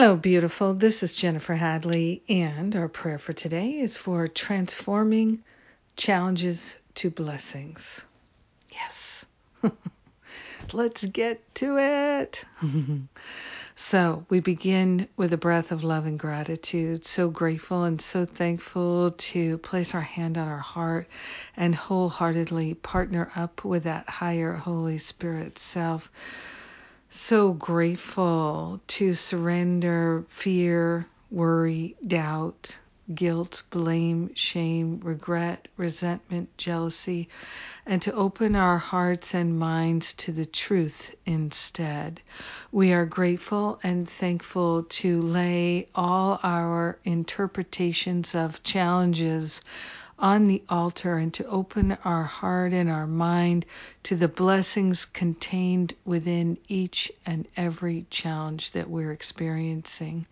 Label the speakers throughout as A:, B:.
A: Hello, beautiful. This is Jennifer Hadley, and our prayer for today is for transforming challenges to blessings. Yes. Let's get to it. so, we begin with a breath of love and gratitude. So grateful and so thankful to place our hand on our heart and wholeheartedly partner up with that higher Holy Spirit self so grateful to surrender fear, worry, doubt, guilt, blame, shame, regret, resentment, jealousy, and to open our hearts and minds to the truth instead. We are grateful and thankful to lay all our interpretations of challenges on the altar and to open our heart and our mind to the blessings contained within each and every challenge that we're experiencing.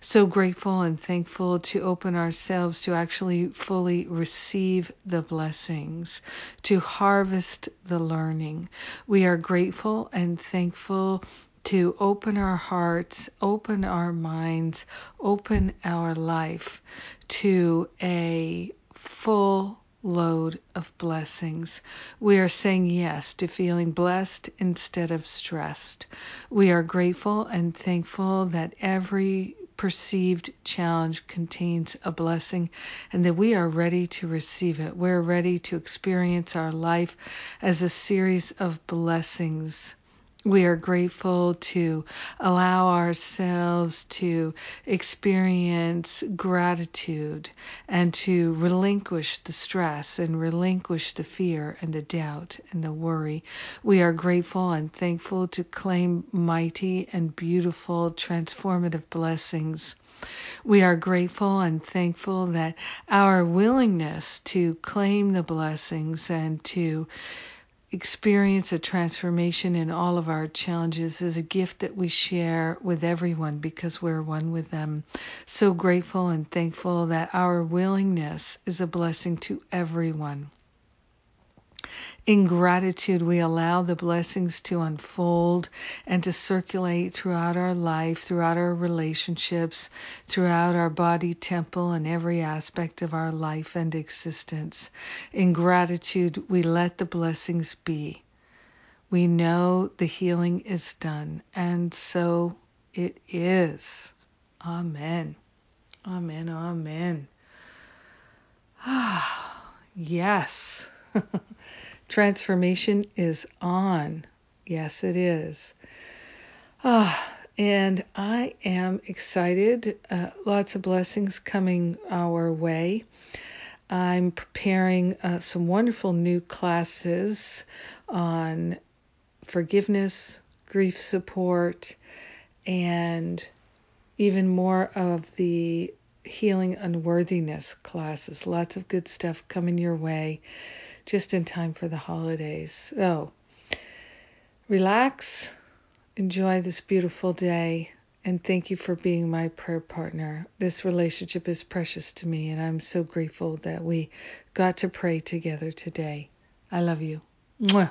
A: So grateful and thankful to open ourselves to actually fully receive the blessings, to harvest the learning. We are grateful and thankful to open our hearts, open our minds, open our life to a full load of blessings. We are saying yes to feeling blessed instead of stressed. We are grateful and thankful that every perceived challenge contains a blessing and that we are ready to receive it. We're ready to experience our life as a series of blessings we are grateful to allow ourselves to experience gratitude and to relinquish the stress and relinquish the fear and the doubt and the worry. We are grateful and thankful to claim mighty and beautiful transformative blessings. We are grateful and thankful that our willingness to claim the blessings and to experience a transformation in all of our challenges is a gift that we share with everyone because we're one with them. So grateful and thankful that our willingness is a blessing to everyone. In gratitude, we allow the blessings to unfold and to circulate throughout our life, throughout our relationships, throughout our body temple, and every aspect of our life and existence. In gratitude, we let the blessings be. We know the healing is done, and so it is. Amen. Amen. Amen. Ah, yes. Transformation is on. Yes, it is. Ah, and I am excited. Uh, lots of blessings coming our way. I'm preparing uh, some wonderful new classes on forgiveness, grief support, and even more of the healing unworthiness classes. Lots of good stuff coming your way just in time for the holidays. So, relax, enjoy this beautiful day, and thank you for being my prayer partner. This relationship is precious to me, and I'm so grateful that we got to pray together today. I love you. Mwah.